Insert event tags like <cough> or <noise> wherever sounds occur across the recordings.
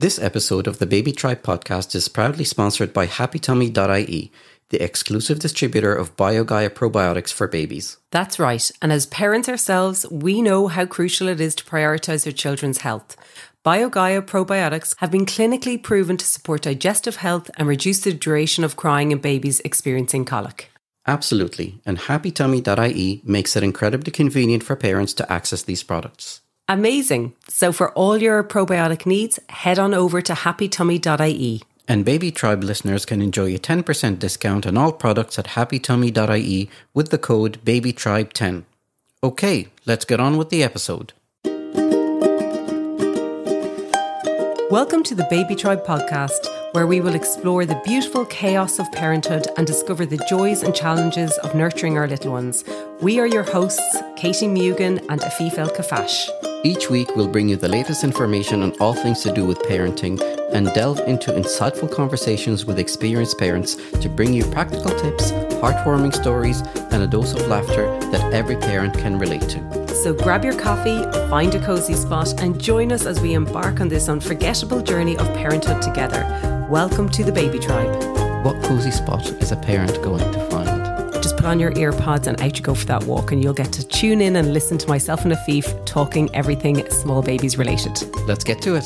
This episode of the Baby Tribe podcast is proudly sponsored by HappyTummy.ie, the exclusive distributor of BioGaia probiotics for babies. That's right. And as parents ourselves, we know how crucial it is to prioritize our children's health. BioGaia probiotics have been clinically proven to support digestive health and reduce the duration of crying in babies experiencing colic. Absolutely, and HappyTummy.ie makes it incredibly convenient for parents to access these products. Amazing. So for all your probiotic needs, head on over to happytummy.ie. And Baby Tribe listeners can enjoy a 10% discount on all products at happytummy.ie with the code BABYTRIBE10. Okay, let's get on with the episode. Welcome to the Baby Tribe podcast, where we will explore the beautiful chaos of parenthood and discover the joys and challenges of nurturing our little ones. We are your hosts, Katie Mugan and Afif El-Khuffash. Each week, we'll bring you the latest information on all things to do with parenting and delve into insightful conversations with experienced parents to bring you practical tips, heartwarming stories, and a dose of laughter that every parent can relate to. So grab your coffee, find a cozy spot, and join us as we embark on this unforgettable journey of parenthood together. Welcome to the Baby Tribe. What cozy spot is a parent going to find? Put on your earpods and out you go for that walk, and you'll get to tune in and listen to myself and Afif talking everything small babies related. Let's get to it.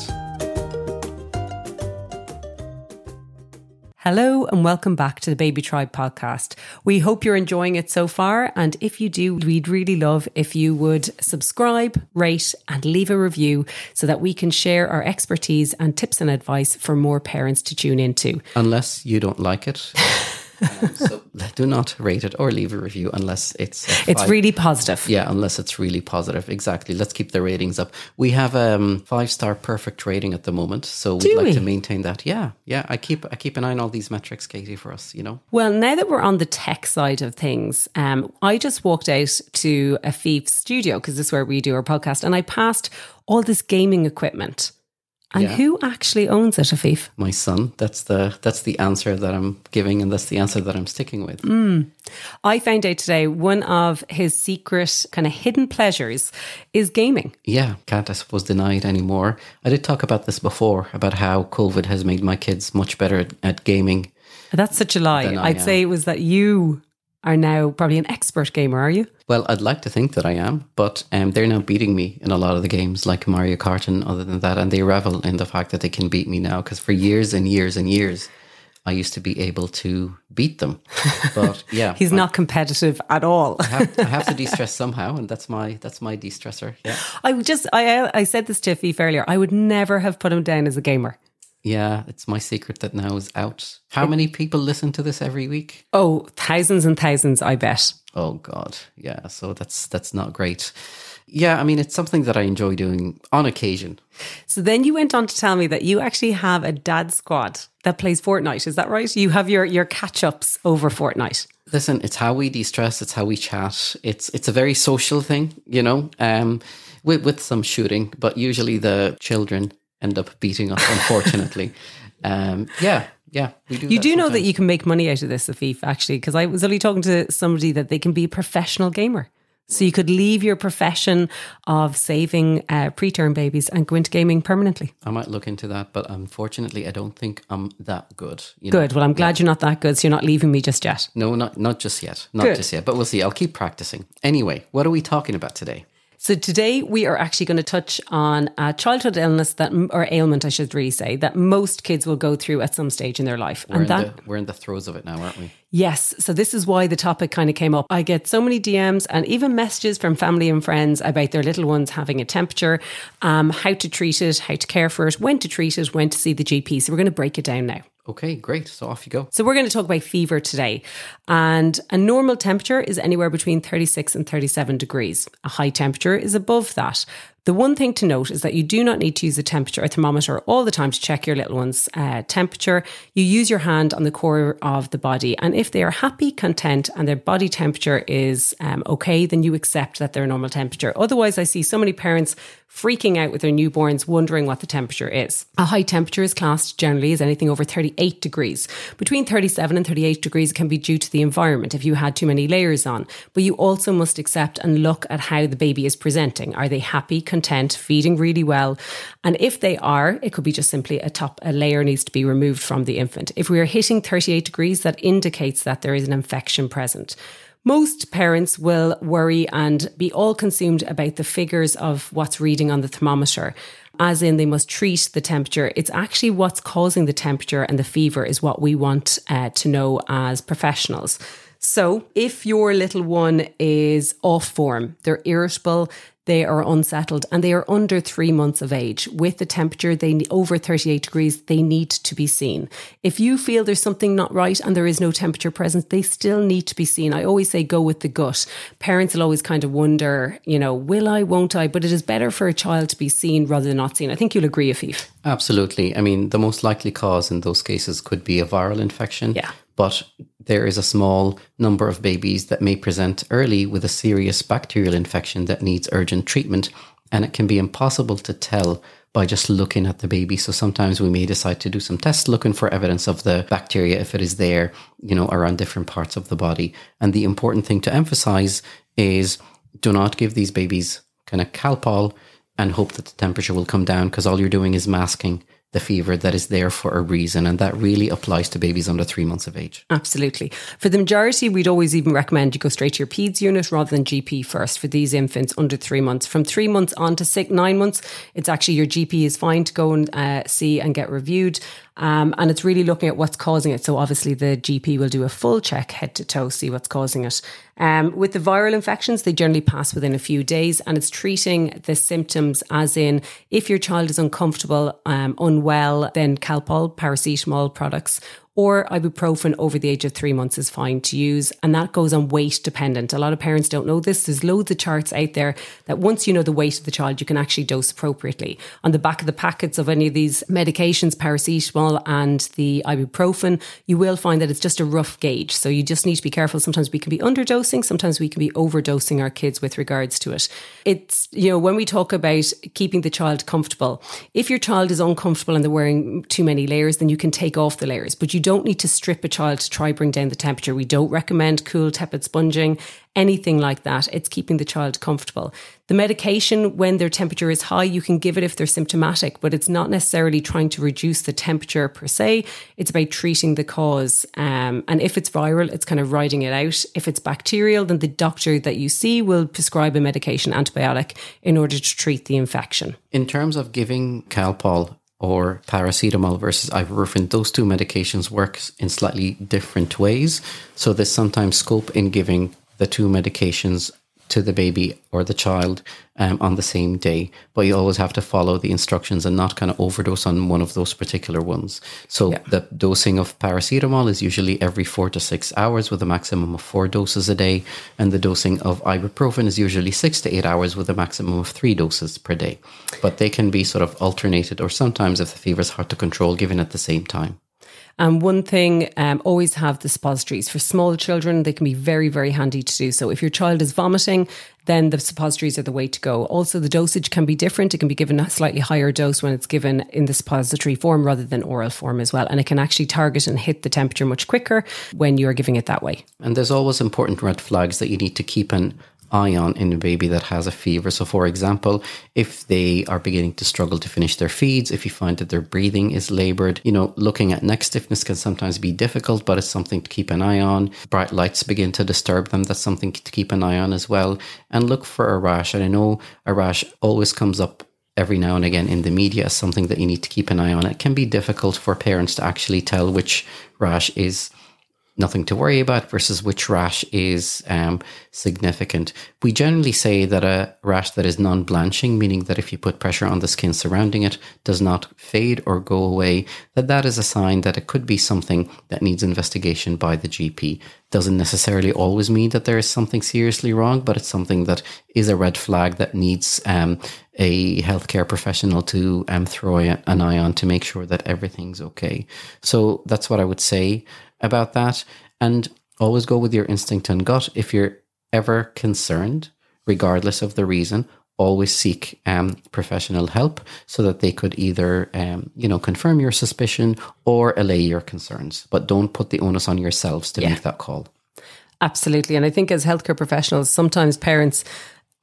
Hello and welcome back to the Baby Tribe podcast. We hope you're enjoying it so far. And if you do, we'd really love if you would subscribe, rate, and leave a review so that we can share our expertise and tips and advice for more parents to tune into. Unless you don't like it. <laughs> Um, so <laughs> do not rate it or leave a review unless it's a It's really positive. yeah unless it's really positive exactly let's keep the ratings up we have um five star perfect rating at the moment so we'd Do like we? to maintain that yeah yeah i keep i keep an eye on all these metrics katie for us you know Well, now that we're on the tech side of things, um, I just walked out to Afif studio because this is where we do our podcast, and I passed all this gaming equipment. And Yeah. who actually owns it, Afif? my son that's the that's the answer that i'm giving and that's the answer that i'm sticking with hmm. I found out today one of his secret kind of hidden pleasures is gaming. yeah can't i suppose deny it anymore i did talk about this before about how covid has made my kids much better at, at gaming That's such a lie. I'd am. say it was that you are now probably an expert gamer, are you? Well, I'd like to think that I am, but um, they're now beating me in a lot of the games, like Mario Kart and other than that, and they revel in the fact that they can beat me now. Because for years and years and years, I used to be able to beat them. <laughs> But yeah, He's not competitive at all. I have, I have to <laughs> de-stress somehow, and that's my that's my de-stressor. Yeah, I just, I, I said this to Afif earlier. I would never have put him down as a gamer. Yeah, it's my secret that now is out. How many people listen to this every week? Oh, thousands and thousands, I bet. Oh God, yeah. So that's that's not great. Yeah, I mean, it's something that I enjoy doing on occasion. So then you went on to tell me that you actually have a dad squad that plays Fortnite. Is that right? You have your, your catch ups over Fortnite. Listen, it's how we de-stress. It's how we chat. It's it's a very social thing, you know, um, with with some shooting, but usually the children end up beating us. Unfortunately, <laughs> um, yeah, yeah, we do. You do know that you can make money out of this, Afif, actually, because I was only talking to somebody that they can be a professional gamer. So you could leave your profession of saving uh, preterm babies and go into gaming permanently. I might look into that, but unfortunately, I don't think I'm that good. You know? Good. Well, I'm glad you're not that good, so you're not leaving me just yet. No, not not just yet. Not Good. just yet. But we'll see. I'll keep practicing. Anyway, what are we talking about today? So today we are actually going to touch on a childhood illness that, or ailment, I should really say, that most kids will go through at some stage in their life, We're and in that the we're in the throes of it now, aren't we? Yes. So this is why the topic kind of came up. I get so many DMs and even messages from family and friends about their little ones having a temperature, um, how to treat it, how to care for it, when to treat it, when to see the GP. So we're going to break it down now. Okay, great. So off you go. So we're going to talk about fever today. And a normal temperature is anywhere between 36 and 37 degrees. A high temperature is above that. The one thing to note is that you do not need to use a temperature or thermometer all the time to check your little one's uh, temperature. You use your hand on the core of the body. And if they are happy, content, and their body temperature is um, okay, then you accept that they're normal temperature. Otherwise, I see so many parents freaking out with their newborns, wondering what the temperature is. A high temperature is classed generally as anything over 38 degrees. Between 37 and 38 degrees can be due to the environment if you had too many layers on. But you also must accept and look at how the baby is presenting. Are they happy, content, feeding really well? And if they are, it could be just simply a top, a layer needs to be removed from the infant. If we are hitting 38 degrees, that indicates that there is an infection present. Most parents will worry and be all consumed about the figures of what's reading on the thermometer, as in they must treat the temperature. It's actually what's causing the temperature and the fever is what we want uh, to know as professionals. So, if your little one is off form, they're irritable, they are unsettled and they are under three months of age. With the temperature they over 38 degrees they need to be seen. If you feel there's something not right and there is no temperature present they still need to be seen. I always say go with the gut. Parents will always kind of wonder you know will i won't i? But it is better for a child to be seen rather than not seen. I think you'll agree afif. Absolutely. I mean the most likely cause in those cases could be a viral infection. Yeah. But there is a small number of babies that may present early with a serious bacterial infection that needs urgent treatment, and it can be impossible to tell by just looking at the baby. So sometimes we may decide to do some tests looking for evidence of the bacteria if it is there, you know, around different parts of the body. And the important thing to emphasize is do not give these babies kind of Calpol and hope that the temperature will come down because all you're doing is masking the fever that is there for a reason. And that really applies to babies under three months of age. Absolutely. For the majority, we'd always even recommend you go straight to your PEDS unit rather than GP first for these infants under three months. From three months on to six, nine months, it's actually your GP is fine to go and uh, see and get reviewed. Um, and it's really looking at what's causing it. So obviously the GP will do a full check head to toe, see what's causing it. Um, with the viral infections, they generally pass within a few days, and it's treating the symptoms as in if your child is uncomfortable, um, unwell, then Calpol, paracetamol products, or ibuprofen over the age of three months is fine to use. And that goes on weight dependent. A lot of parents don't know this. There's loads of charts out there that once you know the weight of the child, you can actually dose appropriately. On the back of the packets of any of these medications, paracetamol and the ibuprofen, you will find that it's just a rough gauge. So you just need to be careful. Sometimes we can be underdosing, sometimes we can be overdosing our kids with regards to it. It's, you know, when we talk about keeping the child comfortable, if your child is uncomfortable and they're wearing too many layers, then you can take off the layers, but you don't need to strip a child to try bring down the temperature. We don't recommend cool tepid sponging, anything like that. It's keeping the child comfortable. The medication, when their temperature is high, you can give it if they're symptomatic, but it's not necessarily trying to reduce the temperature per se. It's about treating the cause. Um, and if it's viral, it's kind of riding it out. If it's bacterial, then the doctor that you see will prescribe a medication, antibiotic, in order to treat the infection. In terms of giving Calpol, or paracetamol versus ibuprofen, those two medications work in slightly different ways. So there's sometimes scope in giving the two medications to the baby or the child um, on the same day, but you always have to follow the instructions and not kind of overdose on one of those particular ones. So yeah. the dosing of paracetamol is usually every four to six hours with a maximum of four doses a day, and the dosing of ibuprofen is usually six to eight hours with a maximum of three doses per day. But they can be sort of alternated, or sometimes if the fever is hard to control, given at the same time. And one thing, um, always have the suppositories. For small children, they can be very, very handy to do so. If your child is vomiting, then the suppositories are the way to go. Also, the dosage can be different. It can be given a slightly higher dose when it's given in the suppository form rather than oral form as well. And it can actually target and hit the temperature much quicker when you're giving it that way. And there's always important red flags that you need to keep an eye on in a baby that has a fever. So, for example, if they are beginning to struggle to finish their feeds, if you find that their breathing is labored, you know, looking at neck stiffness can sometimes be difficult, but it's something to keep an eye on. Bright lights begin to disturb them. That's something to keep an eye on as well. And look for a rash. And I know a rash always comes up every now and again in the media as something that you need to keep an eye on. It can be difficult for parents to actually tell which rash is nothing to worry about versus which rash is um, significant. We generally say that a rash that is non blanching, meaning that if you put pressure on the skin surrounding it, does not fade or go away, that that is a sign that it could be something that needs investigation by the GP. Doesn't necessarily always mean that there is something seriously wrong, but it's something that is a red flag that needs um, a healthcare professional to um, throw an eye on to make sure that everything's okay. So that's what I would say about that. And always go with your instinct and gut. If you're ever concerned, regardless of the reason, always seek um, professional help so that they could either, um, you know, confirm your suspicion or allay your concerns. But don't put the onus on yourselves to yeah. make that call. Absolutely. And I think as healthcare professionals, sometimes parents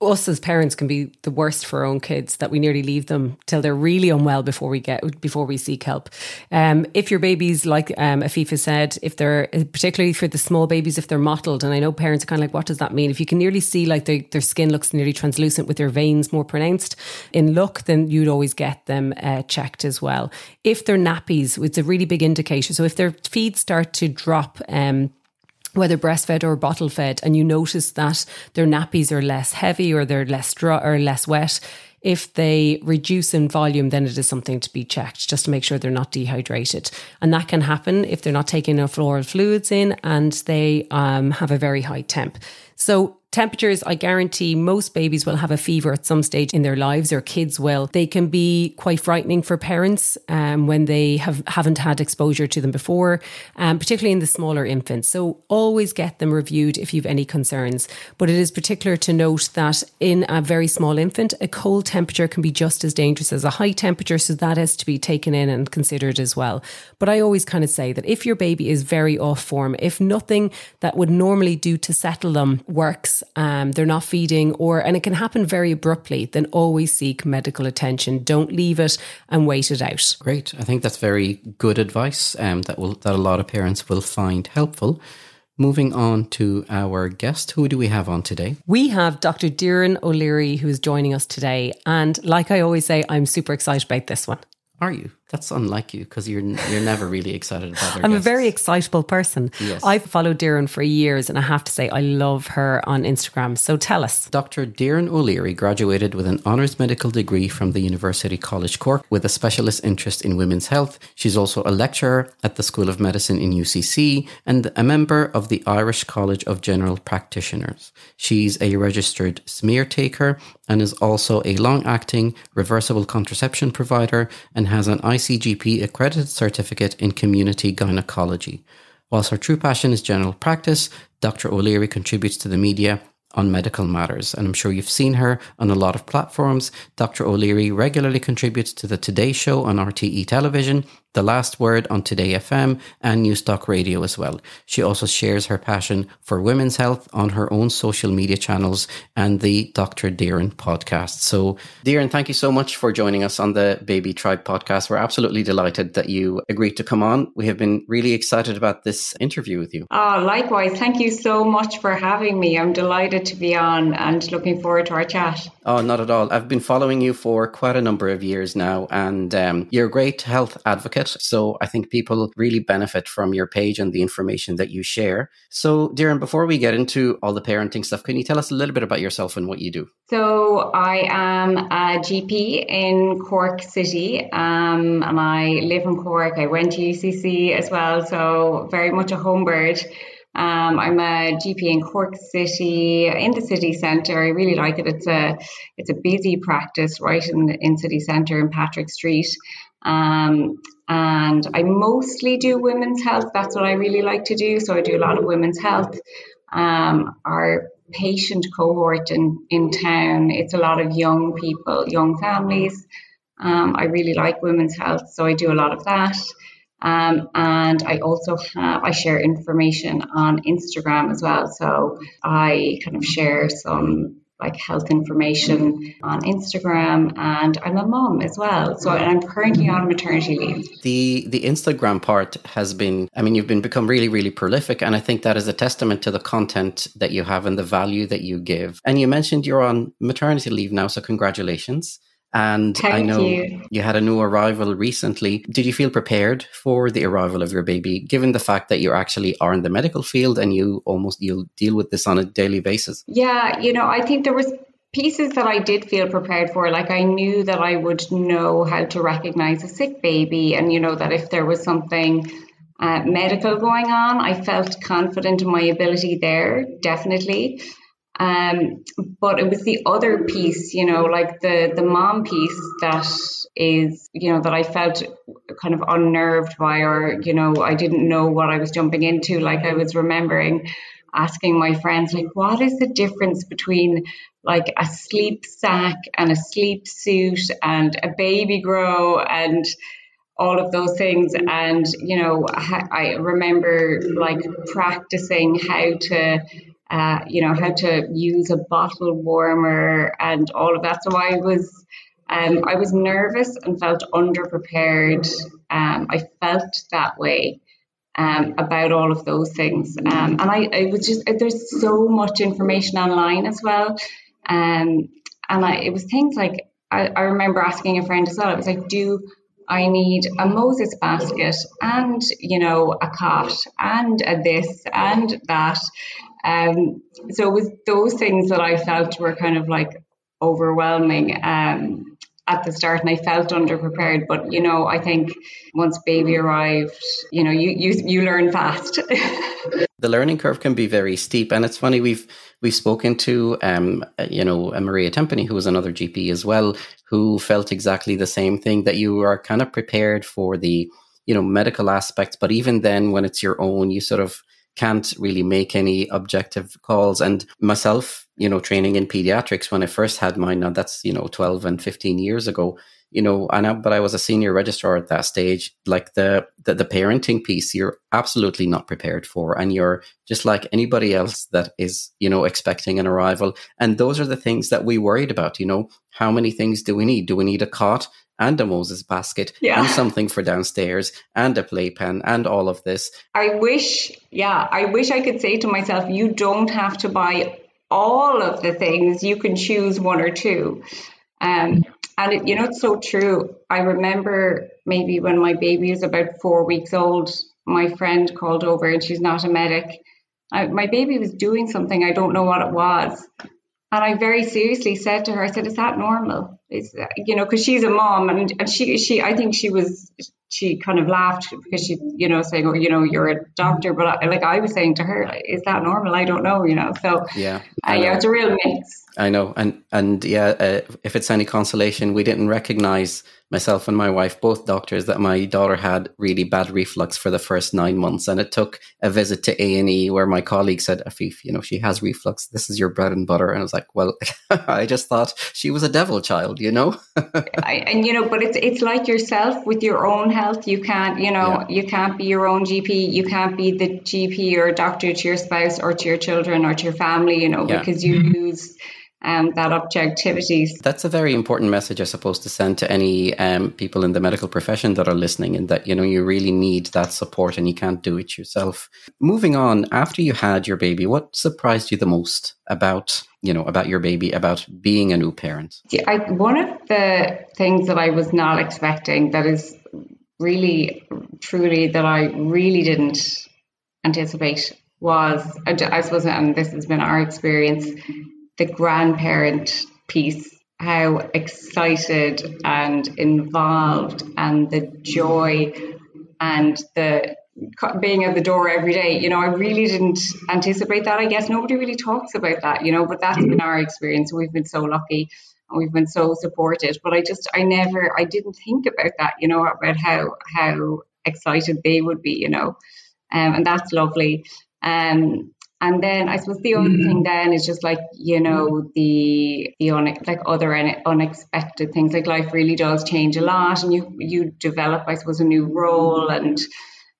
us as parents can be the worst for our own kids that we nearly leave them till they're really unwell before we get before we seek help. Um, if your babies, like um, Afifa said, if they're particularly for the small babies, if they're mottled, and I know parents are kind of like, what does that mean? If you can nearly see like their, their skin looks nearly translucent with their veins more pronounced in look, then you'd always get them uh, checked as well. If they're nappies, it's a really big indication. So if their feet start to drop. Um, whether breastfed or bottle fed, and you notice that their nappies are less heavy or they're less dry or less wet, if they reduce in volume, then it is something to be checked just to make sure they're not dehydrated. And that can happen if they're not taking enough oral fluids in and they um, have a very high temp. So Temperatures, I guarantee most babies will have a fever at some stage in their lives, or kids will. They can be quite frightening for parents um, when they have, haven't had exposure to them before, um, particularly in the smaller infants. So always get them reviewed if you have any concerns. But it is particular to note that in a very small infant, a cold temperature can be just as dangerous as a high temperature. So that has to be taken in and considered as well. But I always kind of say that if your baby is very off form, if nothing that would normally do to settle them works, um, they're not feeding, or and it can happen very abruptly, then always seek medical attention. Don't leave it and wait it out. Great, I think that's very good advice um, that will that a lot of parents will find helpful. Moving on to our guest, who do we have on today? We have Dr. Doireann O'Leary, who is joining us today. And like I always say, I'm super excited about this one. Are you? That's unlike you because you're you're never really excited about her. I'm guests. a very excitable person. Yes. I've followed Doireann for years and I have to say I love her on Instagram. So tell us. Dr. Doireann O'Leary graduated with an honours medical degree from the University College Cork with a specialist interest in women's health. She's also a lecturer at the School of Medicine in UCC and a member of the Irish College of General Practitioners. She's a registered smear taker and is also a long acting reversible contraception provider and has an ICGP accredited certificate in community gynecology. Whilst her true passion is general practice, Dr. O'Leary contributes to the media on medical matters. And I'm sure you've seen her on a lot of platforms. Dr. O'Leary regularly contributes to the Today Show on RTE television the Last Word on Today FM and Newstalk Radio as well. She also shares her passion for women's health on her own social media channels and the Dr. Doireann podcast. So, Doireann, thank you so much for joining us on the Baby Tribe podcast. We're absolutely delighted that you agreed to come on. We have been really excited about this interview with you. Oh, likewise. Thank you so much for having me. I'm delighted to be on and looking forward to our chat. Oh, not at all. I've been following you for quite a number of years now, and um, you're a great health advocate. So I think people really benefit from your page and the information that you share. So, Doireann, before we get into all the parenting stuff, can you tell us a little bit about yourself and what you do? So, I am a GP in Cork City, um, and I live in Cork. I went to UCC as well, so very much a home bird. Um, I'm a GP in Cork City, in the city centre. I really like it. It's a it's a busy practice right in in city centre in Patrick Street. Um, and I mostly do women's health. That's what I really like to do. So I do a lot of women's health. Um, our patient cohort in, in town, it's a lot of young people, young families. Um, I really like women's health, so I do a lot of that. Um, and I also have, I share information on Instagram as well. So I kind of share some like health information on Instagram and I'm a mom as well. So I'm currently on maternity leave. The the Instagram part has been I mean you've been become really really prolific and I think that is a testament to the content that you have and the value that you give. And you mentioned you're on maternity leave now so congratulations. And Thank I know you. you had a new arrival recently. Did you feel prepared for the arrival of your baby, given the fact that you actually are in the medical field and you almost you deal with this on a daily basis? Yeah, you know, I think there was pieces that I did feel prepared for. Like I knew that I would know how to recognize a sick baby, and you know that if there was something uh, medical going on, I felt confident in my ability there, definitely. Um, but it was the other piece, you know, like the the mom piece that is, you know, that I felt kind of unnerved by, or you know, I didn't know what I was jumping into. Like I was remembering asking my friends, like, what is the difference between like a sleep sack and a sleep suit and a baby grow and all of those things. And, you know, I remember like practicing how to, uh, you know, how to use a bottle warmer and all of that. So I was, um, I was nervous and felt underprepared. Um, I felt that way. Um, about all of those things. Um, and I, I was just, there's so much information online as well. Um, and I, it was things like, I, I remember asking a friend as well, I was like, do I need a Moses basket and, you know, a cot and a this and that. Um, so it was those things that I felt were kind of like overwhelming um, at the start, and I felt underprepared. But you know, I think once baby arrived, you know, you you you learn fast. <laughs> the learning curve can be very steep, and it's funny we've we've spoken to, um, you know, Maria Tempany, who was another GP as well, who felt exactly the same thing that you are kind of prepared for the, you know, medical aspects. But even then, when it's your own, you sort of can't really make any objective calls. And myself, you know, training in pediatrics when I first had mine, now that's, you know, 12 and 15 years ago, you know, and I, but I was a senior registrar at that stage. Like the, the, the parenting piece, you're absolutely not prepared for, and you're just like anybody else that is, you know, expecting an arrival. And those are the things that we worried about. You know, how many things do we need? Do we need a cot? and a Moses basket yeah. and something for downstairs and a playpen and all of this. I wish, yeah, I wish I could say to myself, you don't have to buy all of the things. You can choose one or two. Um, and it, you know, it's so true. I remember maybe when my baby was about four weeks old, my friend called over and she's not a medic. I, my baby was doing something, I don't know what it was. And I very seriously said to her, I said, is that normal? Is that, you know, because she's a mom and, and she, she, I think she was, she kind of laughed because she, you know, saying, oh, you know, you're a doctor. But I, like I was saying to her, is that normal? I don't know, you know. So, yeah, uh, yeah it's a real mix. I know. And, and yeah, uh, if it's any consolation, we didn't recognize myself and my wife, both doctors, that my daughter had really bad reflux for the first nine months, and it took a visit to A and E where my colleague said, "Afif, you know, she has reflux. This is your bread and butter." And I was like, "Well, <laughs> I just thought she was a devil child, you know." <laughs> I, and you know, but it's it's like yourself with your own health. You can't, you know, yeah. you can't be your own GP. You can't be the GP or doctor to your spouse or to your children or to your family, you know, yeah. because you mm-hmm. lose um, that objectivity. That's a very important message, I suppose, to send to any um, people in the medical profession that are listening, and that you know you really need that support, and you can't do it yourself. Moving on, after you had your baby, what surprised you the most about you know about your baby, about being a new parent? Yeah, I, one of the things that I was not expecting that is really, truly that I really didn't anticipate was, I suppose, and this has been our experience the grandparent piece, how excited and involved and the joy and the being at the door every day. You know, I really didn't anticipate that. I guess nobody really talks about that, you know, but that's been our experience. We've been so lucky and we've been so supported. But I just, I never, I didn't think about that, you know, about how, how excited they would be, you know, um, and that's lovely. Um, and then I suppose the other mm-hmm. thing then is just like you know the the un, like other unexpected things. Like life really does change a lot, and you you develop I suppose a new role and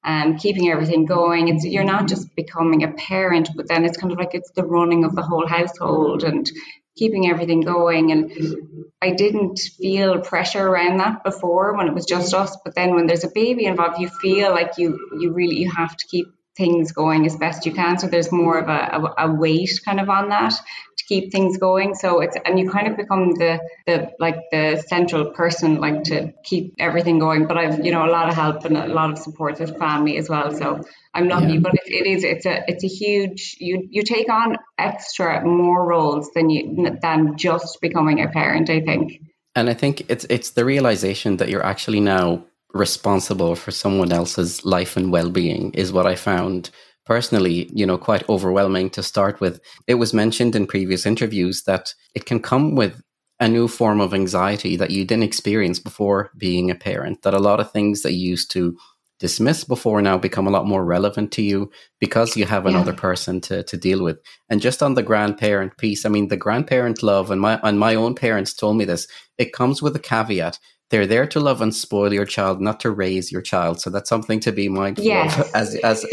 um, keeping everything going. It's you're not just becoming a parent, but then it's kind of like it's the running of the whole household and keeping everything going. And I didn't feel pressure around that before when it was just us. But then when there's a baby involved, you feel like you you really you have to keep things going as best you can. So there's more of a, a, a, weight kind of on that to keep things going. So it's and you kind of become the the like the central person, like to keep everything going. But I've you know a lot of help and a lot of support with family as well. So I'm lucky. Yeah. But it, it is it's a it's a huge you you take on extra more roles than you than just becoming a parent. I think. And I think it's it's the realization that you're actually now responsible for someone else's life and well-being is what I found personally, you know, quite overwhelming to start with. It was mentioned in previous interviews that it can come with a new form of anxiety that you didn't experience before being a parent, that a lot of things that you used to dismiss before now become a lot more relevant to you because you have another yeah. person to, to deal with. And just on the grandparent piece, I mean, the grandparent love, and my and my own parents told me this. It comes with a caveat they're there to love and spoil your child, not to raise your child. So that's something to be mindful yes. of. <laughs> As as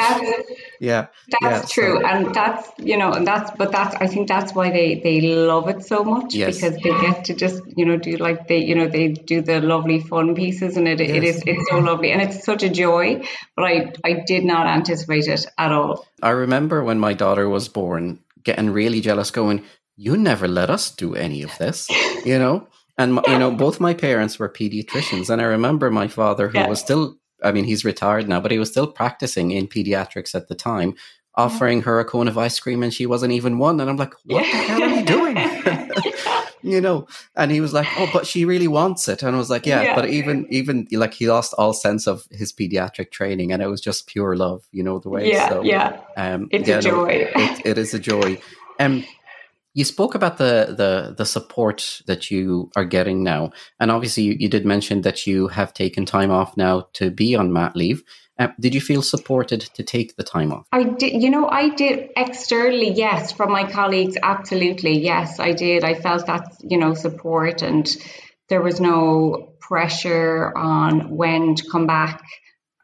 yeah, that's yeah, true, so. and that's you know, and that's but that's I think that's why they they love it so much yes. because they get to just you know do like they you know they do the lovely fun pieces, and it yes. it is it's so lovely and it's such a joy. But I I did not anticipate it at all. I remember when my daughter was born, getting really jealous, going, "You never let us do any of this," you know. And you know, both my parents were pediatricians, and I remember my father, who yeah. was still, I mean, he's retired now, but he was still practicing in pediatrics at the time, offering her a cone of ice cream, and she wasn't even one. And I'm like, what the hell are you doing? <laughs> <laughs> you know, and he was like, oh, but she really wants it, and I was like, yeah, yeah, but even even like he lost all sense of his pediatric training, and it was just pure love, you know, the way. Yeah, so, yeah. Um, it's yeah, a joy. No, it, it is a joy. Um, you spoke about the, the the support that you are getting now, and obviously you, you did mention that you have taken time off now to be on mat leave. Uh, did you feel supported to take the time off? I did. You know, I did externally, yes, from my colleagues, absolutely, yes, I did. I felt that you know support, and there was no pressure on when to come back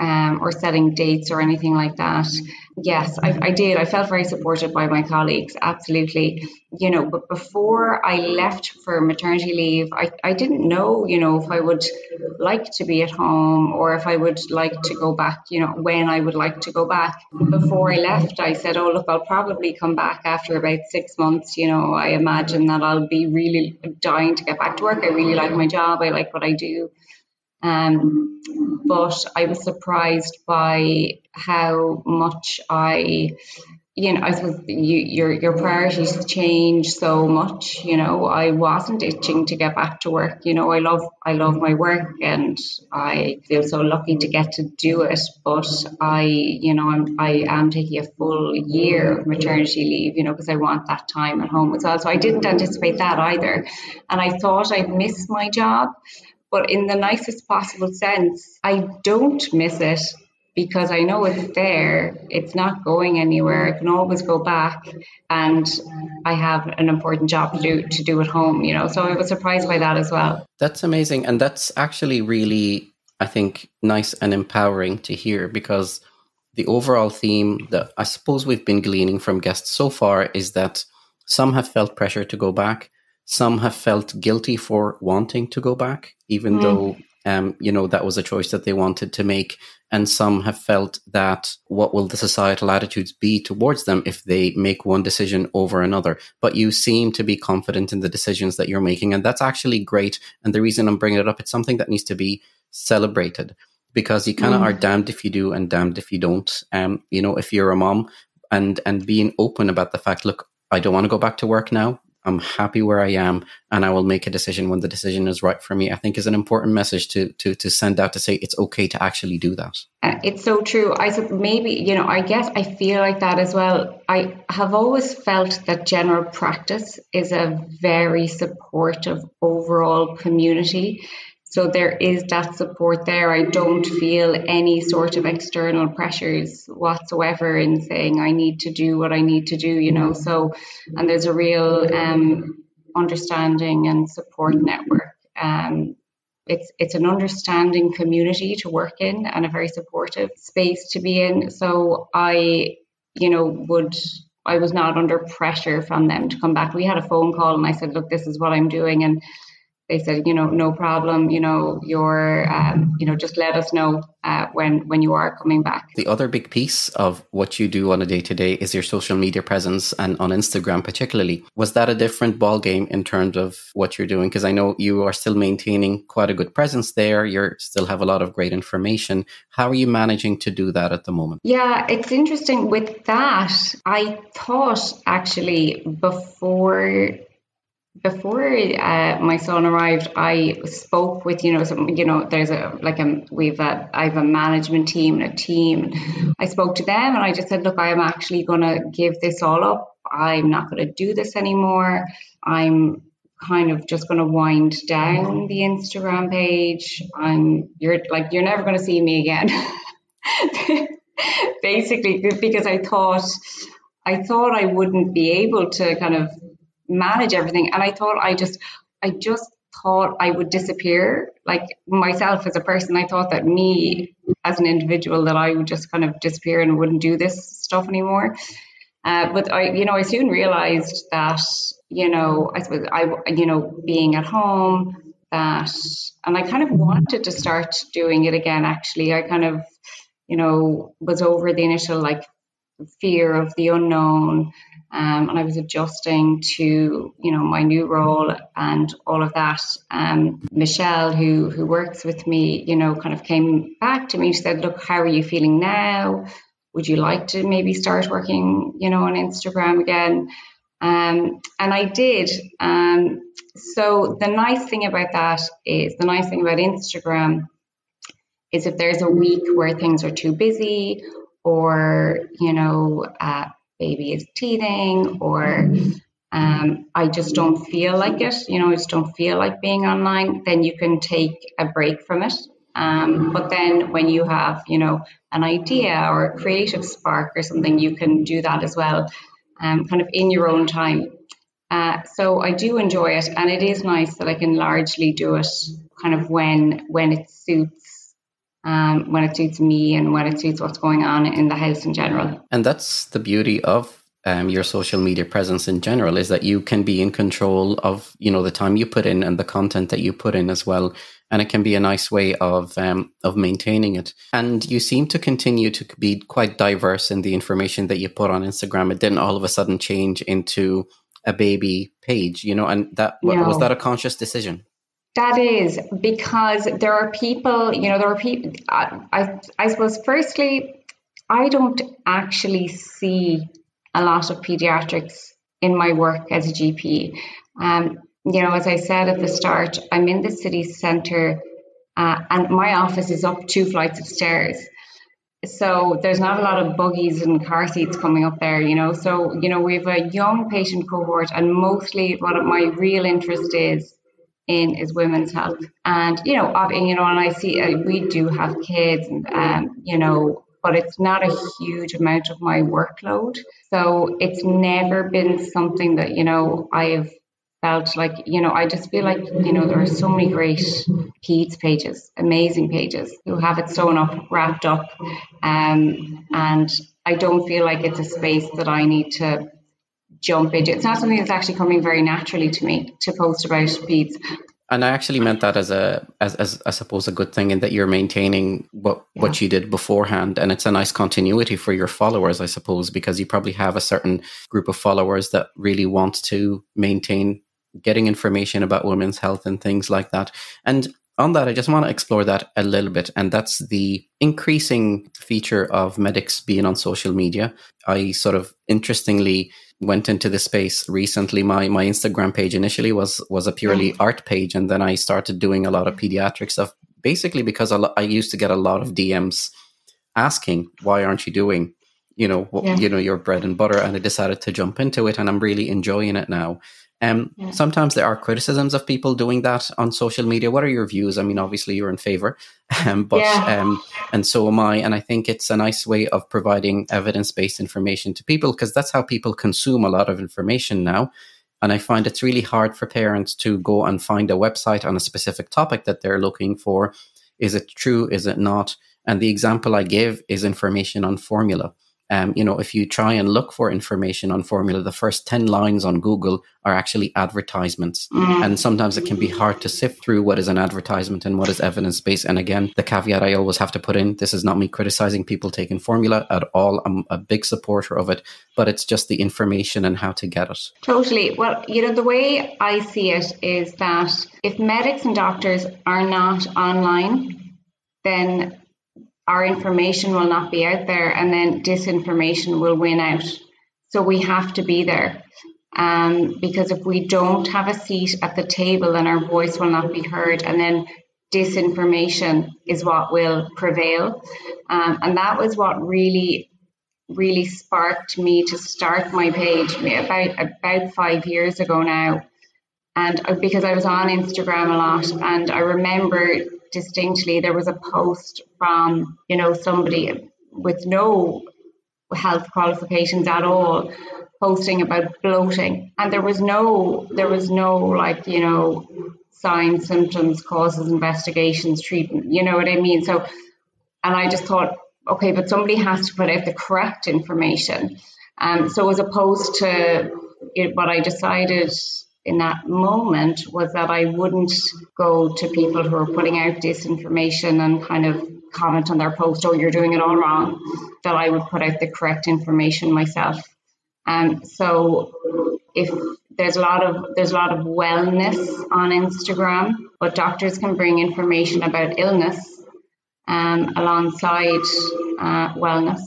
um, or setting dates or anything like that. Yes, I, I, did. I felt very supported by my colleagues, absolutely. You know, but before I left for maternity leave, I, I didn't know, you know, if I would like to be at home or if I would like to go back, you know, when I would like to go back. Before I left, I said, oh, look, I'll probably come back after about six months. You know, I imagine that I'll be really dying to get back to work. I really like my job, I like what I do. Um, but I was surprised by how much I, you know, I suppose you, your your priorities change so much. You know, I wasn't itching to get back to work. You know, I love I love my work and I feel so lucky to get to do it. But I, you know, I'm I am taking a full year of maternity leave. You know, because I want that time at home as well. So I didn't anticipate that either, and I thought I'd miss my job but in the nicest possible sense, I don't miss it because I know it's there. It's not going anywhere. I can always go back, and I have an important job to do to do at home. You know, so I was surprised by that as well. That's amazing, and that's actually really, I think, nice and empowering to hear because the overall theme that I suppose we've been gleaning from guests so far is that some have felt pressure to go back, some have felt guilty for wanting to go back, even mm. though um, you know that was a choice that they wanted to make. And some have felt that what will the societal attitudes be towards them if they make one decision over another? But you seem to be confident in the decisions that you're making, and that's actually great. And the reason I'm bringing it up, it's something that needs to be celebrated because you kind of mm. are damned if you do and damned if you don't. Um, you know, if you're a mom and and being open about the fact, look, I don't want to go back to work now. I'm happy where I am, and I will make a decision when the decision is right for me. I think is an important message to to to send out to say it's okay to actually do that. Uh, it's so true. I maybe you know I guess I feel like that as well. I have always felt that general practice is a very supportive overall community. So there is that support there. I don't feel any sort of external pressures whatsoever in saying I need to do what I need to do, you know. So, and there's a real um, understanding and support network. Um, it's it's an understanding community to work in and a very supportive space to be in. So I, you know, would I was not under pressure from them to come back. We had a phone call and I said, look, this is what I'm doing and they said, you know, no problem. You know, you're, um, you know, just let us know uh, when when you are coming back. The other big piece of what you do on a day to day is your social media presence, and on Instagram particularly. Was that a different ball game in terms of what you're doing? Because I know you are still maintaining quite a good presence there. You still have a lot of great information. How are you managing to do that at the moment? Yeah, it's interesting with that. I thought actually before before uh, my son arrived, I spoke with you know some you know there's a like a we've a I have a management team and a team. I spoke to them and I just said, look, I am actually going to give this all up. I'm not going to do this anymore. I'm kind of just going to wind down the Instagram page. I'm you're like you're never going to see me again. <laughs> basically because I thought I thought I wouldn't be able to kind of manage everything, and I thought I just I just thought I would disappear, like myself as a person. I thought that me as an individual that I would just kind of disappear and wouldn't do this stuff anymore. Uh, but I, you know, I soon realized that, you know, I suppose I, you know, being at home, that, and I kind of wanted to start doing it again. Actually, I kind of, you know, was over the initial like fear of the unknown um, and I was adjusting to you know my new role and all of that. Um, Michelle, who who works with me, you know, kind of came back to me. She said, "Look, how are you feeling now? Would you like to maybe start working, you know, on Instagram again?" Um, and I did. Um, so the nice thing about that is the nice thing about Instagram is if there's a week where things are too busy or you know uh, baby is teething or um, I just don't feel like it, you know, I just don't feel like being online, then you can take a break from it. Um, but then when you have, you know, an idea or a creative spark or something, you can do that as well, um, kind of in your own time. Uh, so I do enjoy it, and it is nice that I can largely do it kind of when when it suits um, when it suits me and when it suits what's going on in the house in general. And that's the beauty of um, your social media presence in general is that you can be in control of you know the time you put in and the content that you put in as well and it can be a nice way of um, of maintaining it and you seem to continue to be quite diverse in the information that you put on instagram it didn't all of a sudden change into a baby page you know and that no. was that a conscious decision that is because there are people, you know, there are people. I, I, I suppose, firstly, I don't actually see a lot of pediatrics in my work as a GP. Um, you know, as I said at the start, I'm in the city centre uh, and my office is up two flights of stairs. So there's not a lot of buggies and car seats coming up there, you know. So, you know, we have a young patient cohort, and mostly what my real interest is in is women's health. And you know, you know, and I see uh, we do have kids, and um, you know, but it's not a huge amount of my workload. So it's never been something that you know I've felt like you know I just feel like you know there are so many great peds pages, amazing pages who have it sewn up, wrapped up, um, and I don't feel like it's a space that I need to jump into. It's not something that's actually coming very naturally to me to post about peds. And I actually meant that as a as, as I suppose a good thing in that you're maintaining what yeah. what you did beforehand, and it's a nice continuity for your followers, I suppose, because you probably have a certain group of followers that really want to maintain getting information about women's health and things like that. And on that, I just want to explore that a little bit, and that's the increasing feature of medics being on social media. I sort of interestingly went into the space recently. My my Instagram page initially was was a purely mm. art page, and then I started doing a lot of pediatric stuff. Basically, because I, I used to get a lot of DMs asking, "Why aren't you doing?" You know, what, yeah. you know, your bread and butter, and I decided to jump into it, and I'm really enjoying it now. Um, yeah. Sometimes there are criticisms of people doing that on social media. What are your views? I mean, obviously you're in favor, <laughs> um, but yeah. um, and so am I. And I think it's a nice way of providing evidence based information to people because that's how people consume a lot of information now. And I find it's really hard for parents to go and find a website on a specific topic that they're looking for. Is it true? Is it not? And the example I give is information on formula. Um, you know, if you try and look for information on formula, the first 10 lines on Google are actually advertisements. Mm. And sometimes it can be hard to sift through what is an advertisement and what is evidence based. And again, the caveat I always have to put in this is not me criticizing people taking formula at all. I'm a big supporter of it, but it's just the information and how to get it. Totally. Well, you know, the way I see it is that if medics and doctors are not online, then our information will not be out there and then disinformation will win out. So we have to be there. Um, because if we don't have a seat at the table, then our voice will not be heard. And then disinformation is what will prevail. Um, and that was what really, really sparked me to start my page about, about five years ago now. And uh, because I was on Instagram a lot, and I remember distinctly there was a post from, you know, somebody with no health qualifications at all posting about bloating. And there was no there was no like you know signs symptoms causes investigations treatment you know what i mean? So and i just thought okay but somebody has to put out the correct information. Um, so as opposed to it, what i decided in that moment was that I wouldn't go to people who are putting out disinformation and kind of comment on their post, oh, you're doing it all wrong, that I would put out the correct information myself. Um, so if there's a lot of there's a lot of wellness on Instagram, but doctors can bring information about illness um, alongside uh, wellness.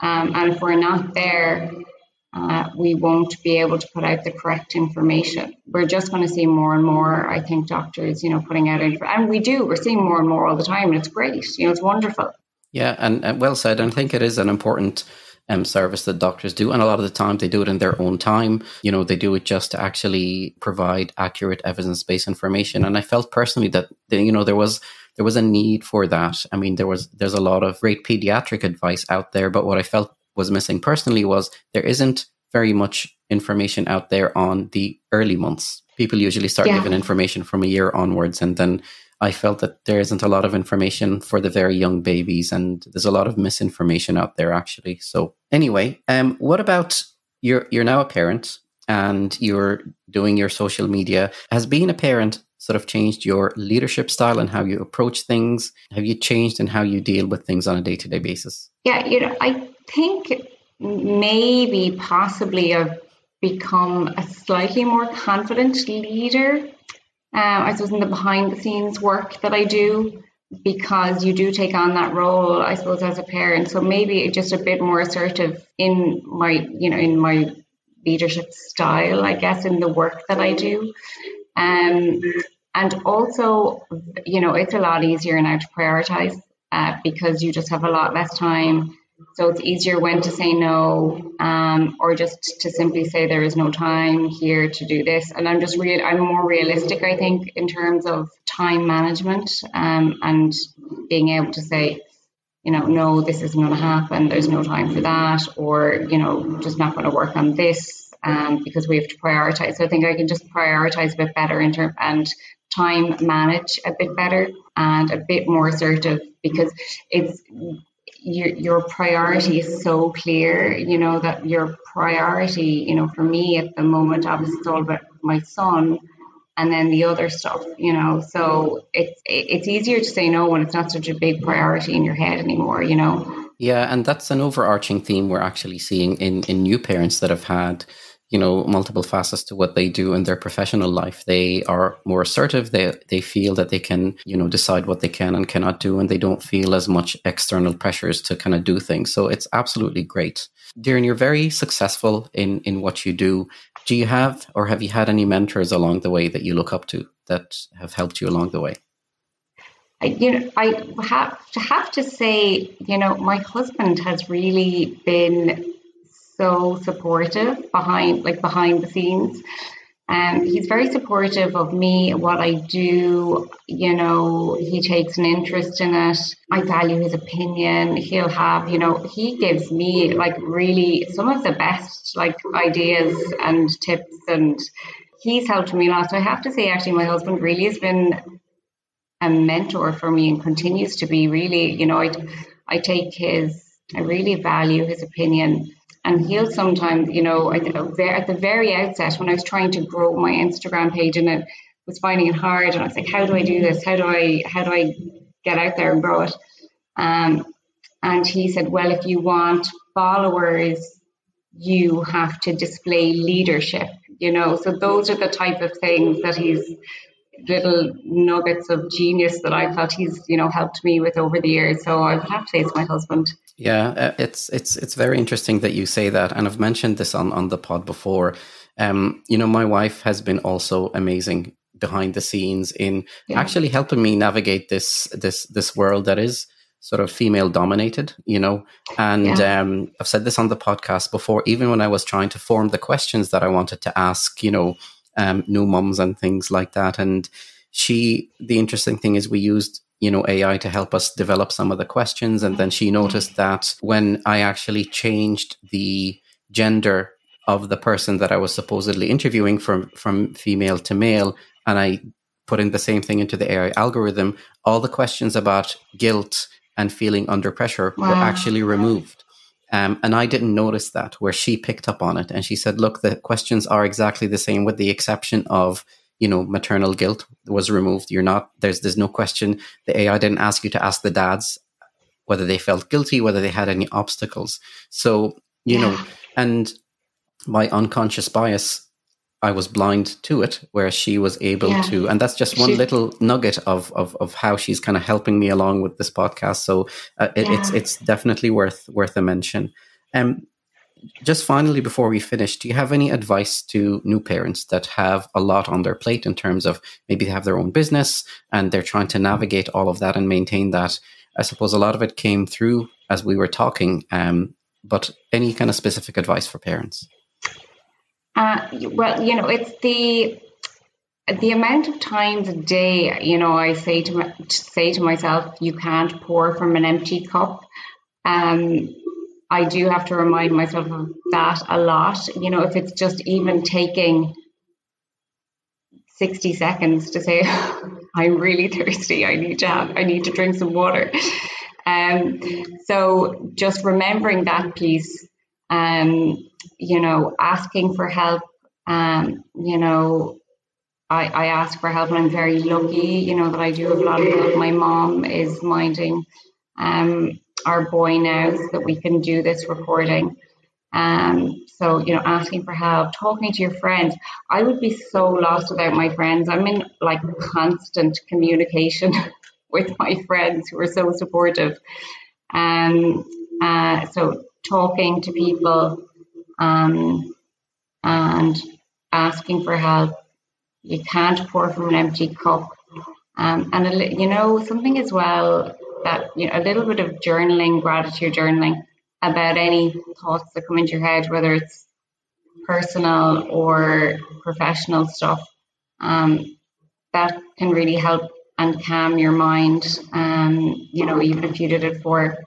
Um, and if we're not there, uh, we won't be able to put out the correct information. We're just going to see more and more, I think, doctors, you know, putting out. And we do, we're seeing more and more all the time, and it's great. You know, it's wonderful. Yeah, and, and well said. And I think it is an important um, service that doctors do. And a lot of the time they do it in their own time. You know, they do it just to actually provide accurate evidence based information. And I felt personally that, you know, there was there was a need for that. I mean, there was there's a lot of great pediatric advice out there, but what I felt was missing personally was there isn't very much information out there on the early months. People usually start yeah. giving information from a year onwards, and then I felt that there isn't a lot of information for the very young babies, and there's a lot of misinformation out there actually. So anyway, um, what about you're you're now a parent and you're doing your social media. Has being a parent sort of changed your leadership style and how you approach things? Have you changed in how you deal with things on a day to day basis? Yeah, you know, I think maybe possibly I've become a slightly more confident leader. Um, I suppose in the behind the scenes work that I do, because you do take on that role, I suppose, as a parent. So maybe just a bit more assertive in my, you know, in my leadership style, I guess, in the work that I do. Um, and also, you know, it's a lot easier now to prioritize uh, because you just have a lot less time so it's easier when to say no, um, or just to simply say there is no time here to do this. And I'm just real. I'm more realistic, I think, in terms of time management um, and being able to say, you know, no, this isn't going to happen. There's no time for that, or you know, just not going to work on this um, because we have to prioritize. So I think I can just prioritize a bit better in term and time manage a bit better and a bit more assertive because it's your your priority is so clear you know that your priority you know for me at the moment obviously it's all about my son and then the other stuff you know. So it's it's easier to say no when it's not such a big priority in your head anymore you know? Yeah and that's an overarching theme we're actually seeing in in new parents that have had you know multiple facets to what they do in their professional life. They are more assertive. They they feel that they can you know decide what they can and cannot do and they don't feel as much external pressures to kind of do things. So it's absolutely great. Doireann, you're very successful in in what you do. Do you have or have you had any mentors along the way that you look up to that have helped you along the way? I, you know, I have to have to say, you know, my husband has really been so supportive behind like behind the scenes. Um, he's very supportive of me, what I do. You know, he takes an interest in it. I value his opinion. He'll have, you know, he gives me like really some of the best like ideas and tips, and he's helped me a lot. So I have to say, actually, my husband really has been a mentor for me and continues to be. Really, you know, I I take his, I really value his opinion and he'll sometimes, you know, at the very outset when I was trying to grow my Instagram page and it was finding it hard, and I was like, how do I do this? How do I how do I get out there and grow it? Um, and he said, well, if you want followers, you have to display leadership. You know, so those are the type of things that he's little nuggets of genius that I felt he's you know helped me with over the years. So I would have to say it's my husband. Yeah, uh, it's it's it's very interesting that you say that, and I've mentioned this on on the pod before. Um, you know, my wife has been also amazing behind the scenes in yeah. actually helping me navigate this this this world that is sort of female dominated, you know. And yeah. um, I've said this on the podcast before, even when I was trying to form the questions that I wanted to ask, you know, um, new mums and things like that. And she, the interesting thing is we used you know AI to help us develop some of the questions, and then she noticed that when I actually changed the gender of the person that I was supposedly interviewing from from female to male, and I put in the same thing into the AI algorithm, all the questions about guilt and feeling under pressure wow. were actually removed. Um, and I didn't notice that, where she picked up on it and she said, "Look, the questions are exactly the same, with the exception of." you know maternal guilt was removed you're not there's there's no question the ai didn't ask you to ask the dads whether they felt guilty whether they had any obstacles so you yeah. know and my unconscious bias I was blind to it, where she was able yeah. to, and that's just one she, little nugget of, of of how she's kind of helping me along with this podcast. So uh, it, yeah. it's it's definitely worth worth a mention. Um, just finally, before we finish, do you have any advice to new parents that have a lot on their plate in terms of maybe they have their own business and they're trying to navigate all of that and maintain that? I suppose a lot of it came through as we were talking, um, but any kind of specific advice for parents? Uh, well, you know, it's the the amount of times a day, you know, I say to my, say to myself, you can't pour from an empty cup. Um, I do have to remind myself of that a lot. You know, if it's just even taking 60 seconds to say, <laughs> I'm really thirsty, I need to have, I need to drink some water. Um, so just remembering that piece um, you know, asking for help. Um, you know, I, I ask for help and I'm very lucky, you know, that I do have a lot of help. My mom is minding um, our boy now so that we can do this recording. Um, so, you know, asking for help, talking to your friends. I would be so lost without my friends. I'm in like constant communication <laughs> with my friends who are so supportive. Um, uh, so talking to people um, and asking for help. You can't pour from an empty cup. Um, and a, you know something as well that you know a little bit of journaling, gratitude journaling about any thoughts that come into your head, whether it's personal or professional stuff. Um, that can really help and calm your mind. Um, you know, even if you did it for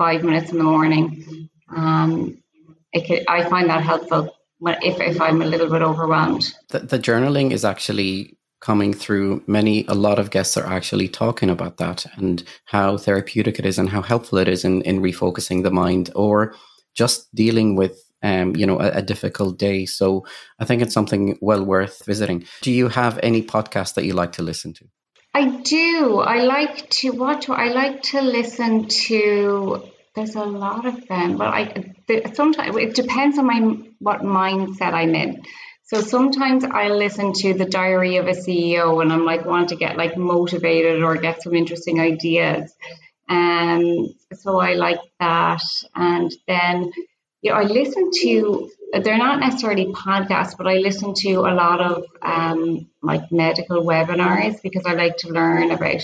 five minutes in the morning, um, it could, I find that helpful if, if I'm a little bit overwhelmed. The, the journaling is actually coming through. Many a lot of guests are actually talking about that and how therapeutic it is and how helpful it is in, in refocusing the mind or just dealing with um, you know a, a, difficult day. So i think it's something well worth visiting. Do you have any podcast that you like to listen to? I do. I like to watch i like to listen to there's a lot of them, but I sometimes it depends on my what mindset I'm in. So sometimes I listen to the Diary of a CEO, and I'm like want to get like motivated or get some interesting ideas. Um, so I like that, and then you know I listen to. They're not necessarily podcasts, but I listen to a lot of um, like medical webinars because I like to learn about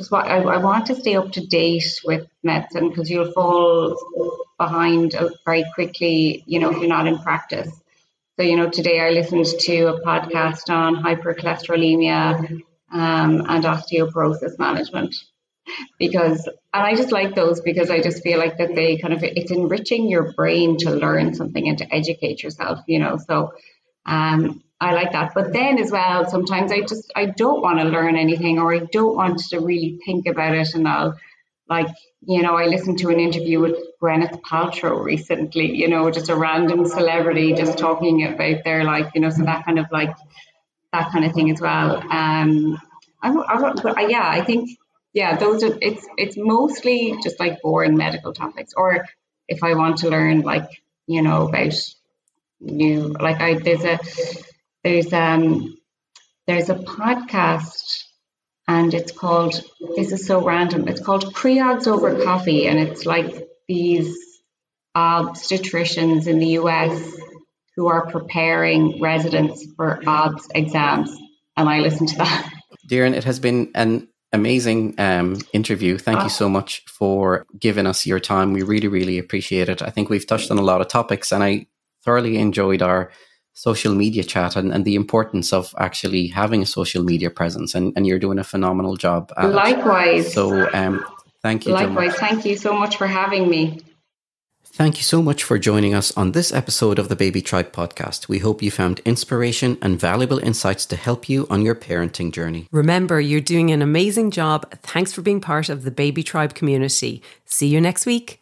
just what I, I want to stay up to date with medicine because you'll fall behind uh, very quickly, you know, if you're not in practice. So, you know, today I listened to a podcast on hypercholesterolemia um, and osteoporosis management because, and I just like those because I just feel like that they kind of, it's enriching your brain to learn something and to educate yourself, you know. So, um, I like that. But then as well, sometimes I just I don't want to learn anything or I don't want to really think about it and I'll like, you know, I listened to an interview with Gwyneth Paltrow recently, you know, just a random celebrity just talking about their life, you know, so that kind of like that kind of thing as well. Um I, I, but yeah, I think yeah, those are it's it's mostly just like boring medical topics or if I want to learn like, you know, about new like I there's a there's um there's a podcast and it's called this is so random it's called CREOGs over coffee and it's like these obstetricians in the us who are preparing residents for obs exams and i listen to that Doireann, it has been an amazing um, interview. Thank you so much for giving us your time. We really, really appreciate it. I think we've touched on a lot of topics, and I thoroughly enjoyed our social media chat and, and the importance of actually having a social media presence. And, and you're doing a phenomenal job. Likewise. It. So um, thank you. Likewise. Thank you so much for having me. Thank you so much for joining us on this episode of the Baby Tribe podcast. We hope you found inspiration and valuable insights to help you on your parenting journey. Remember, you're doing an amazing job. Thanks for being part of the Baby Tribe community. See you next week.